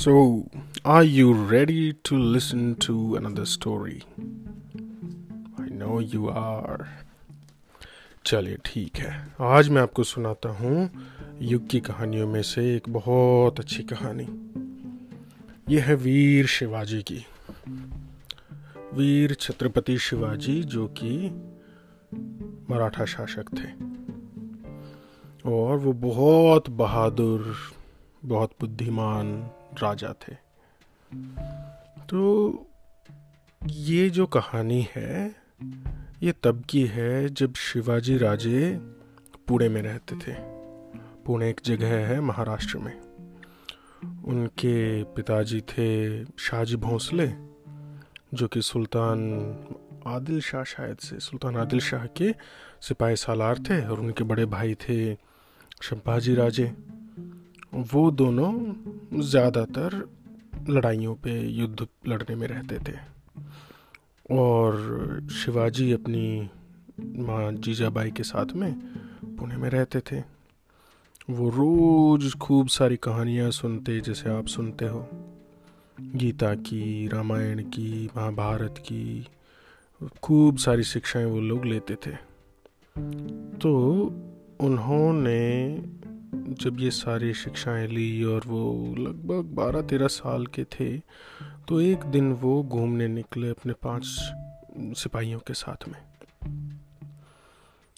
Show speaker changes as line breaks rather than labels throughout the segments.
So, are you ready to listen to another story? I know you are. चलिए ठीक है आज मैं आपको सुनाता हूँ युग की कहानियों में से एक बहुत अच्छी कहानी यह है वीर शिवाजी की वीर छत्रपति शिवाजी जो कि मराठा शासक थे और वो बहुत बहादुर बहुत बुद्धिमान राजा थे। तो ये जो कहानी है, ये तब की है जब शिवाजी राजे पुणे में रहते थे। पुणे एक जगह है महाराष्ट्र में। उनके पिताजी थे शाहजी भोंसले, जो कि सुल्तान आदिल शाह शायद से, सुल्तान आदिल शाह के सिपाही सालार थे और उनके बड़े भाई थे शंपाजी राजे। वो दोनों ज़्यादातर लड़ाइयों पे युद्ध लड़ने में रहते थे। और शिवाजी अपनी माँ जीजाबाई के साथ में पुणे में रहते थे। वो रोज़ खूब सारी कहानियाँ सुनते, जैसे आप सुनते हो। गीता की, रामायण की, महाभारत की, खूब सारी शिक्षाएँ वो लोग लेते थे। तो उन्होंने जब ये सारी शिक्षाएँ ली और वो लगभग बारह तेरह साल के थे तो एक दिन वो घूमने निकले अपने पाँच सिपाहियों के साथ में।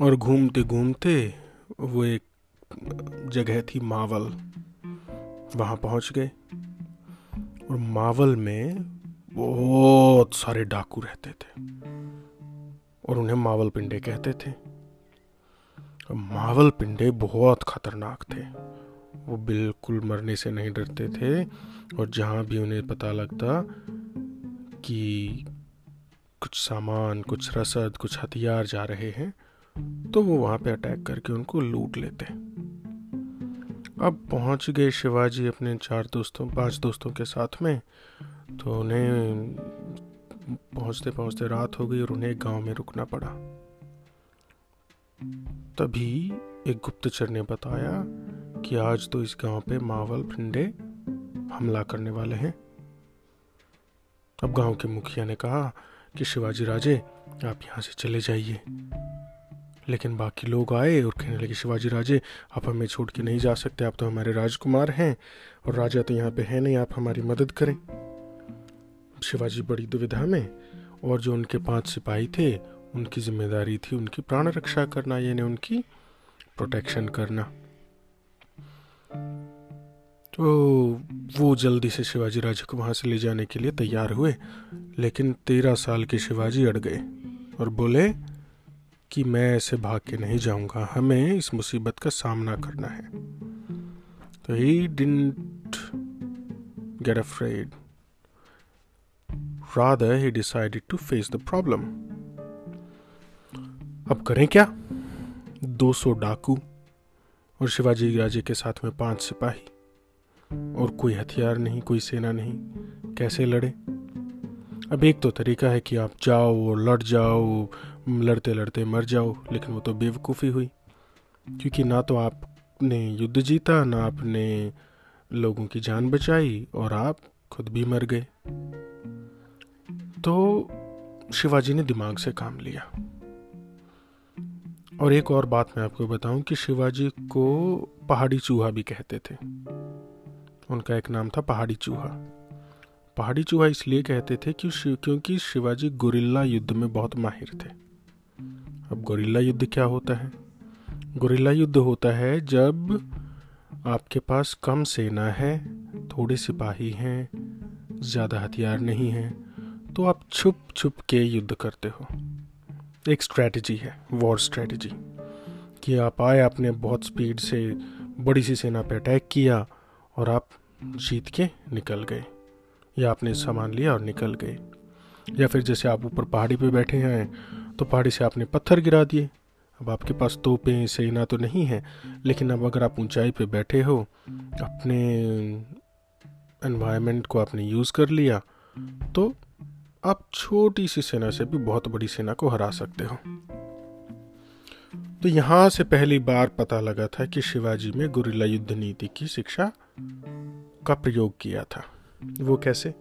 और घूमते घूमते वो एक जगह थी मावल। वहाँ पहुँच गए। और मावल में बहुत सारे डाकू रहते थे। और उन्हें मावल पिंडे कहते थे। मावल पिंडे बहुत खतरनाक थे। वो बिल्कुल मरने से नहीं डरते थे और जहाँ भी उन्हें पता लगता कि कुछ सामान, कुछ रसद, कुछ हथियार जा रहे हैं तो वो वहाँ पे अटैक करके उनको लूट लेते अब पहुँच गए शिवाजी अपने चार दोस्तों, पाँच दोस्तों के साथ में तो उन्हें पहुँचते पहुँचते रात हो गई और उन्हें गाँव में रुकना पड़ा। तभी एक गुप्तचर ने बताया कि आज तो इस गाँव पे मावल पिंडे हमला करने वाले हैं। अब गाँव के मुखिया ने कहा कि शिवाजी राजे, आप यहाँ से चले जाइए। लेकिन बाकी लोग आए और कहने लगे, शिवाजी राजे, आप हमें छोड़ के नहीं जा सकते। आप तो हमारे राजकुमार हैं और राजा तो यहाँ पे है नहीं। आप हमारी मदद करें। शिवाजी बड़ी दुविधा में और जो उनके पाँच सिपाही थे उनकी ज़िम्मेदारी थी उनकी प्राण रक्षा करना, यानी उनकी प्रोटेक्शन करना। तो वो जल्दी से शिवाजी राजे को वहाँ से ले जाने के लिए तैयार हुए, लेकिन तेरह साल के शिवाजी अड़ गए और बोले कि मैं ऐसे भाग के नहीं जाऊँगा, हमें इस मुसीबत का सामना करना है। तो ही didn't get afraid rather, he decided to face the problem. अब करें क्या? 200 डाकू और शिवाजी राजे के साथ में पाँच सिपाही। और कोई हथियार नहीं, कोई सेना नहीं, कैसे लड़े? अब एक तो तरीका है कि आप जाओ और लड़ जाओ, लड़ते लड़ते मर जाओ, लेकिन वो तो बेवकूफ़ी हुई। क्योंकि ना तो आपने युद्ध जीता, ना आपने लोगों की जान बचाई और आप खुद भी मर गए। तो शिवाजी ने दिमाग से काम लिया। और एक और बात मैं आपको बताऊँ कि शिवाजी को पहाड़ी चूहा भी कहते थे। उनका एक नाम था पहाड़ी चूहा। पहाड़ी चूहा इसलिए कहते थे कि क्योंकि शिवाजी गुरिल्ला युद्ध में बहुत माहिर थे। अब गुरिल्ला युद्ध क्या होता है? गुरिल्ला युद्ध होता है जब आपके पास कम सेना है, थोड़े सिपाही हैं, ज़्यादा हथियार नहीं हैं तो आप छुप छुप के युद्ध करते हो। एक स्ट्रेटजी है वॉर स्ट्रेटजी कि आप आए, आपने बहुत स्पीड से बड़ी सी सेना पे अटैक किया और आप जीत के निकल गए, या आपने सामान लिया और निकल गए। या फिर जैसे आप ऊपर पहाड़ी पे बैठे हैं तो पहाड़ी से आपने पत्थर गिरा दिए। अब आपके पास तोपें सेना तो नहीं है, लेकिन अब अगर आप ऊंचाई पे बैठे हो, अपने एनवायरनमेंट को आपने यूज़ कर लिया तो आप छोटी सी सेना से भी बहुत बड़ी सेना को हरा सकते हो। तो यहाँ से पहली बार पता लगा था कि शिवाजी में गुरिल्ला युद्ध नीति की शिक्षा का प्रयोग किया था। वो कैसे?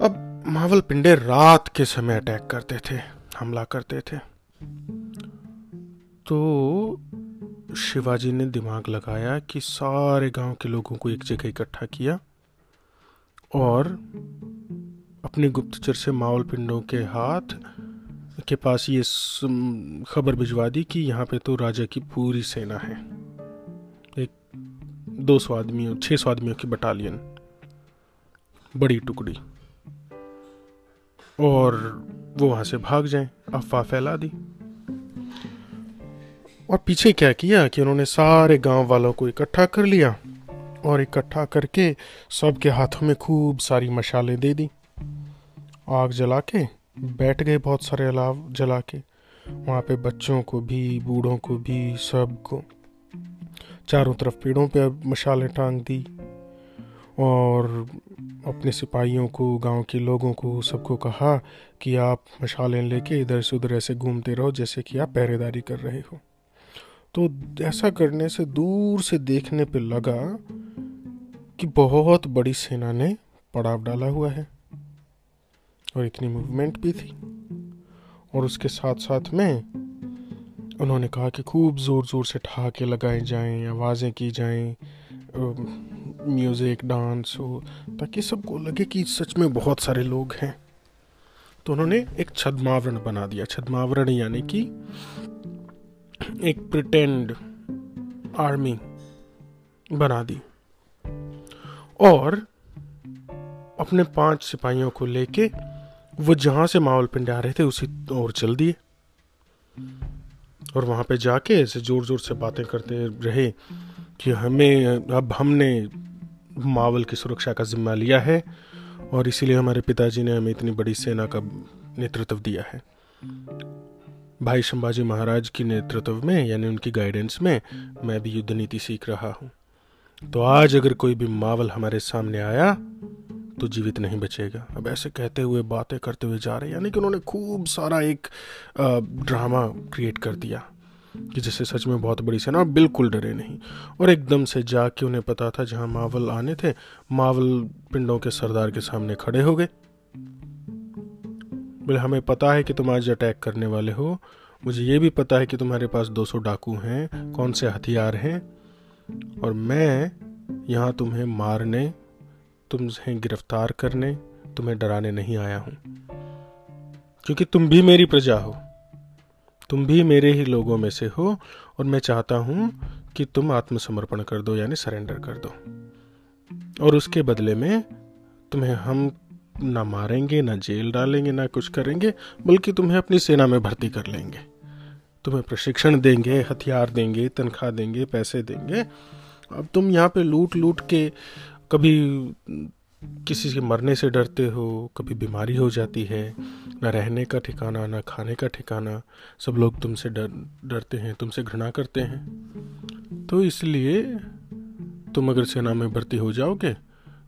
अब मावल पिंडे रात के समय अटैक करते थे, हमला करते थे। तो शिवाजी ने दिमाग लगाया कि सारे गाँव के लोगों को एक जगह इकट्ठा किया और अपने गुप्तचर से मावल पिंडों के हाथ के पास ये खबर भिजवा दी कि यहाँ पे तो राजा की पूरी सेना है। एक, दो सौ आदमियों छः सौ आदमियों की बटालियन। बड़ी टुकड़ी। और वो वहाँ से भाग जाएँ, अफवाह फैला दी। और पीछे क्या किया कि उन्होंने सारे गाँव वालों को इकट्ठा कर लिया और इकट्ठा करके सबके हाथों में खूब सारी मशालें दे दी। आग जला के, बैठ गए बहुत सारे अलाव जला के। वहाँ पे बच्चों को भी, बूढ़ों को भी, सबको। चारों तरफ़ पेड़ों पे मशालें टांग दी। और अपने सिपाहियों को, गाँव के लोगों को, सबको कहा कि आप मशालें लेके इधर से उधर ऐसे घूमते रहो, जैसे कि आप पहरेदारी कर रहे हो। तो ऐसा करने से, दूर से देखने पे लगा कि बहुत बड़ी सेना ने पड़ाव डाला हुआ है। और इतनी मूवमेंट भी थी। और उसके साथ साथ में उन्होंने कहा कि खूब ज़ोर ज़ोर से ठहाके लगाए जाएँ, आवाज़ें की जाएँ म्यूज़िक डांस हो, ताकि सबको लगे कि सच में बहुत सारे लोग हैं। तो उन्होंने एक छदमावरण बना दिया। छदमावरण यानी कि एक प्रिटेंड आर्मी बना दी। और अपने पाँच सिपाहियों को लेके वो जहाँ से माहौल पिंड आ रहे थे, उसी और चल दिए। और वहाँ पे जाके ऐसे ज़ोर ज़ोर से बातें करते रहे कि हमें, अब हमने मावल की सुरक्षा का जिम्मा लिया है, और इसीलिए हमारे पिताजी ने हमें इतनी बड़ी सेना का नेतृत्व दिया है। भाई संभाजी महाराज की नेतृत्व में, यानी उनकी गाइडेंस में, मैं भी युद्ध नीति सीख रहा हूँ। तो आज अगर कोई भी मावल हमारे सामने आया तो जीवित नहीं बचेगा। अब ऐसे कहते हुए, बातें करते हुए जा रहे यानी कि उन्होंने खूब सारा एक ड्रामा क्रिएट कर दिया कि जैसे सच में बहुत बड़ी सेना, और बिल्कुल डरे नहीं। और एकदम से जाके उन्हें पता था जहाँ मावल आने थे, मावल पिंडों के सरदार के सामने खड़े हो गए। बोले, हमें पता है कि तुम आज अटैक करने वाले हो। मुझे ये भी पता है कि तुम्हारे पास 200 डाकू हैं, कौन से हथियार हैं, और मैं यहाँ तुम्हें मारने तुम्हें गिरफ़्तार करने तुम्हें डराने नहीं आया हूँ। क्योंकि तुम भी मेरी प्रजा हो। तुम भी मेरे ही लोगों में से हो और मैं चाहता हूँ कि तुम आत्मसमर्पण कर दो, यानी सरेंडर कर दो। और उसके बदले में तुम्हें हम ना मारेंगे, ना जेल डालेंगे, ना कुछ करेंगे, बल्कि तुम्हें अपनी सेना में भर्ती कर लेंगे। तुम्हें प्रशिक्षण देंगे, हथियार देंगे, तनख्वाह देंगे, पैसे देंगे। अब तुम यहाँ पे लूट लूट के कभी किसी के मरने से डरते हो, कभी बीमारी हो जाती है, ना रहने का ठिकाना, ना खाने का ठिकाना, सब लोग तुमसे डर, डरते हैं, तुमसे घृणा करते हैं। तो इसलिए तुम अगर सेना में भर्ती हो जाओगे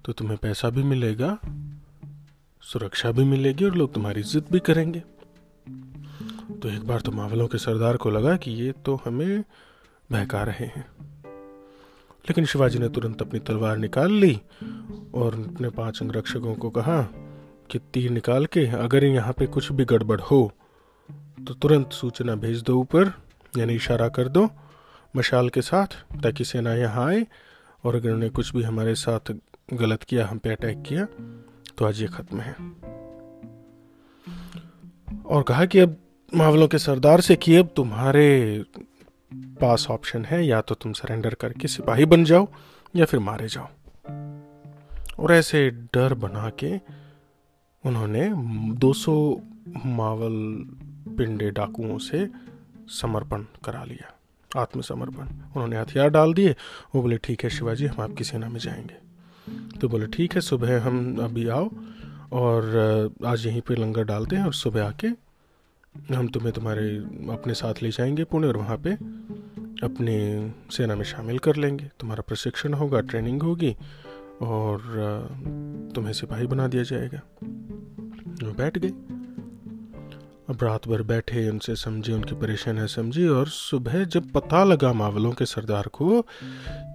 तो तुम्हें पैसा भी मिलेगा, सुरक्षा भी मिलेगी और लोग तुम्हारी इज़्ज़त भी करेंगे। तो एक बार तो मावलों के सरदार को लगा कि ये तो हमें बहका रहे हैं। लेकिन शिवाजी ने तुरंत अपनी तलवार निकाल ली और अपने पाँच अंगरक्षकों को कहा कि तीर निकाल के अगर यहाँ पे कुछ भी गड़बड़ हो तो तुरंत सूचना भेज दो ऊपर, यानी इशारा कर दो, मशाल के साथ, ताकि सेना यहाँ आए और अगर उन्हें कुछ भी हमारे साथ गलत किया, हम पे अटैक किया तो आज ये खत्म है। और कहा कि अब मावलों के सरदार से कि अब तुम्हारे पास ऑप्शन है, या तो तुम सरेंडर करके सिपाही बन जाओ, या फिर मारे जाओ। और ऐसे डर बना के उन्होंने 200 मावल पिंडे डाकुओं से समर्पण करा लिया, आत्मसमर्पण। उन्होंने हथियार डाल दिए, वो बोले, ठीक है शिवाजी, हम आपकी सेना में जाएँगे। तो बोले, ठीक है, सुबह हम अभी आओ और आज यहीं पे लंगर डालते हैं और सुबह आके हम तुम्हें तुम्हारे अपने साथ ले जाएँगे पुणे और वहाँ पे। अपने सेना में शामिल कर लेंगे। तुम्हारा प्रशिक्षण होगा, ट्रेनिंग होगी और तुम्हें सिपाही बना दिया जाएगा। वो बैठ गए। अब रात भर बैठे, उनसे समझे, उनकी परेशानी है समझी और सुबह जब पता लगा मावलों के सरदार को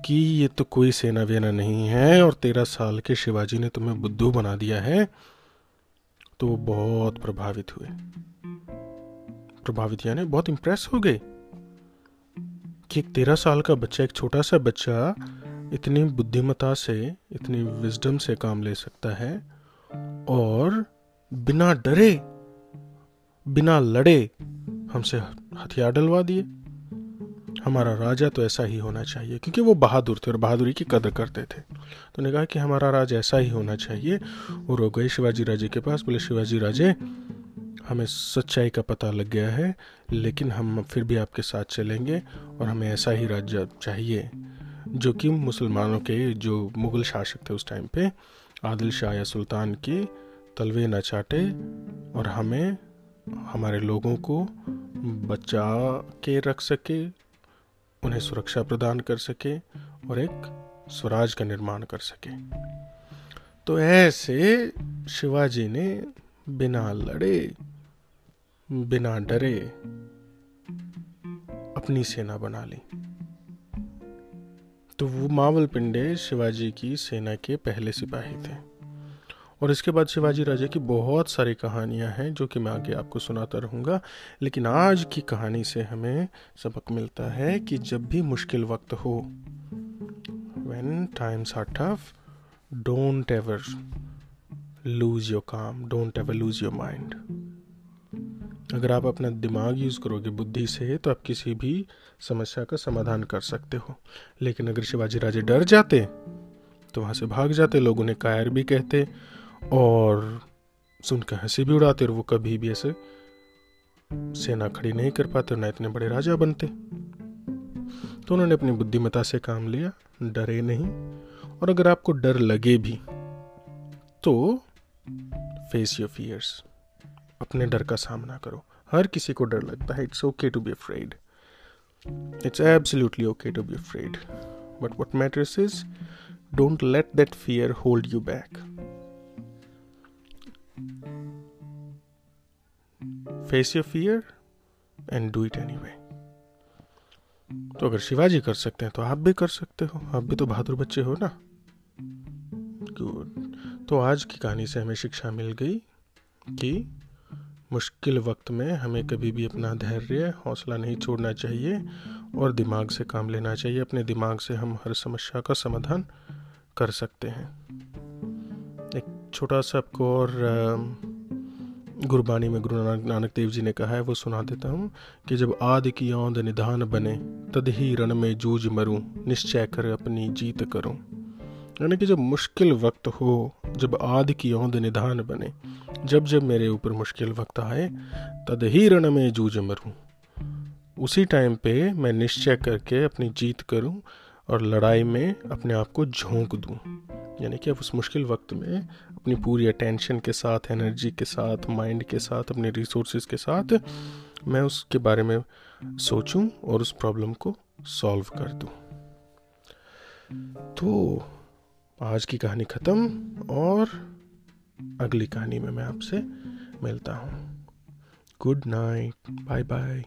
कि ये तो कोई सेना वेना नहीं है और तेरह साल के शिवाजी ने तुम्हें बुद्धू बना दिया है तो वो बहुत प्रभावित हुए। प्रभावित यानी बहुत इंप्रेस हो गए। कि एक तेरह साल का बच्चा, एक छोटा सा बच्चा इतनी बुद्धिमता से, इतनी विजडम से काम ले सकता है और बिना डरे, बिना लड़े हमसे हथियार डलवा दिए। हमारा राजा तो ऐसा ही होना चाहिए, क्योंकि वो बहादुर थे और बहादुरी की कदर करते थे। तो ने कहा कि हमारा राज ऐसा ही होना चाहिए। वो रो गए शिवाजी राजे के पास बोले, शिवाजी राजे हमें सच्चाई का पता लग गया है, लेकिन हम फिर भी आपके साथ चलेंगे और हमें ऐसा ही राज्य चाहिए, जो कि मुसलमानों के जो मुग़ल शासक थे उस टाइम पे, आदिल शाह या सुल्तान के तलवे न चाटे और हमें हमारे लोगों को बचा के रख सके, उन्हें सुरक्षा प्रदान कर सके और एक स्वराज का निर्माण कर सके। तो ऐसे शिवाजी ने बिना लड़े बिना डरे अपनी सेना बना ली। तो वो मावल पिंडे शिवाजी की सेना के पहले सिपाही थे। और इसके बाद शिवाजी राजा की बहुत सारी कहानियाँ हैं जो कि मैं आगे आपको सुनाता रहूँगा। लेकिन आज की कहानी से हमें सबक मिलता है कि जब भी मुश्किल वक्त हो when times are tough, don't ever lose your calm, don't ever lose your mind अगर आप अपना दिमाग यूज़ करोगे बुद्धि से तो आप किसी भी समस्या का समाधान कर सकते हो। लेकिन अगर शिवाजी राजे डर जाते तो वहाँ से भाग जाते, लोग उन्हें कायर भी कहते और सुनकर हँसी भी उड़ाते और वो कभी भी ऐसे सेना खड़ी नहीं कर पाते ना इतने बड़े राजा बनते। तो उन्होंने अपनी बुद्धिमता से काम लिया, डरे नहीं। और अगर आपको डर लगे भी तो फेस योर फियर्स अपने डर का सामना करो। हर किसी को डर लगता है। It's okay to be afraid it's absolutely okay to be afraid but what matters is don't let that fear hold you back face your fear and do it anyway तो अगर शिवाजी कर सकते हैं तो आप भी कर सकते हो। आप भी तो बहादुर बच्चे हो ना। तो आज की कहानी से हमें शिक्षा मिल गई कि मुश्किल वक्त में हमें कभी भी अपना धैर्य, हौसला नहीं छोड़ना चाहिए और दिमाग से काम लेना चाहिए। अपने दिमाग से हम हर समस्या का समाधान कर सकते हैं। एक छोटा सा आपको और गुरबानी में गुरु नानक देव जी ने कहा है, वो सुना देता हूँ कि जब आदि की औंद निधान बने, तद ही रण में जूझ मरूं, निश्चय कर अपनी जीत करूँ। यानी कि जब मुश्किल वक्त हो, जब आदि की औंद निधान बने, जब जब मेरे ऊपर मुश्किल वक्त आए, तद ही रण में जूझ मरूं। उसी टाइम पे मैं निश्चय करके अपनी जीत करूँ और लड़ाई में अपने आप को झोंक दूँ। यानी कि अब उस मुश्किल वक्त में अपनी पूरी अटेंशन के साथ एनर्जी के साथ माइंड के साथ, अपने रिसोर्सेज के साथ मैं उसके बारे में सोचूं और उस प्रॉब्लम को सॉल्व कर दूँ। तो आज की कहानी ख़त्म और अगली कहानी में मैं आपसे मिलता हूँ। Good night bye bye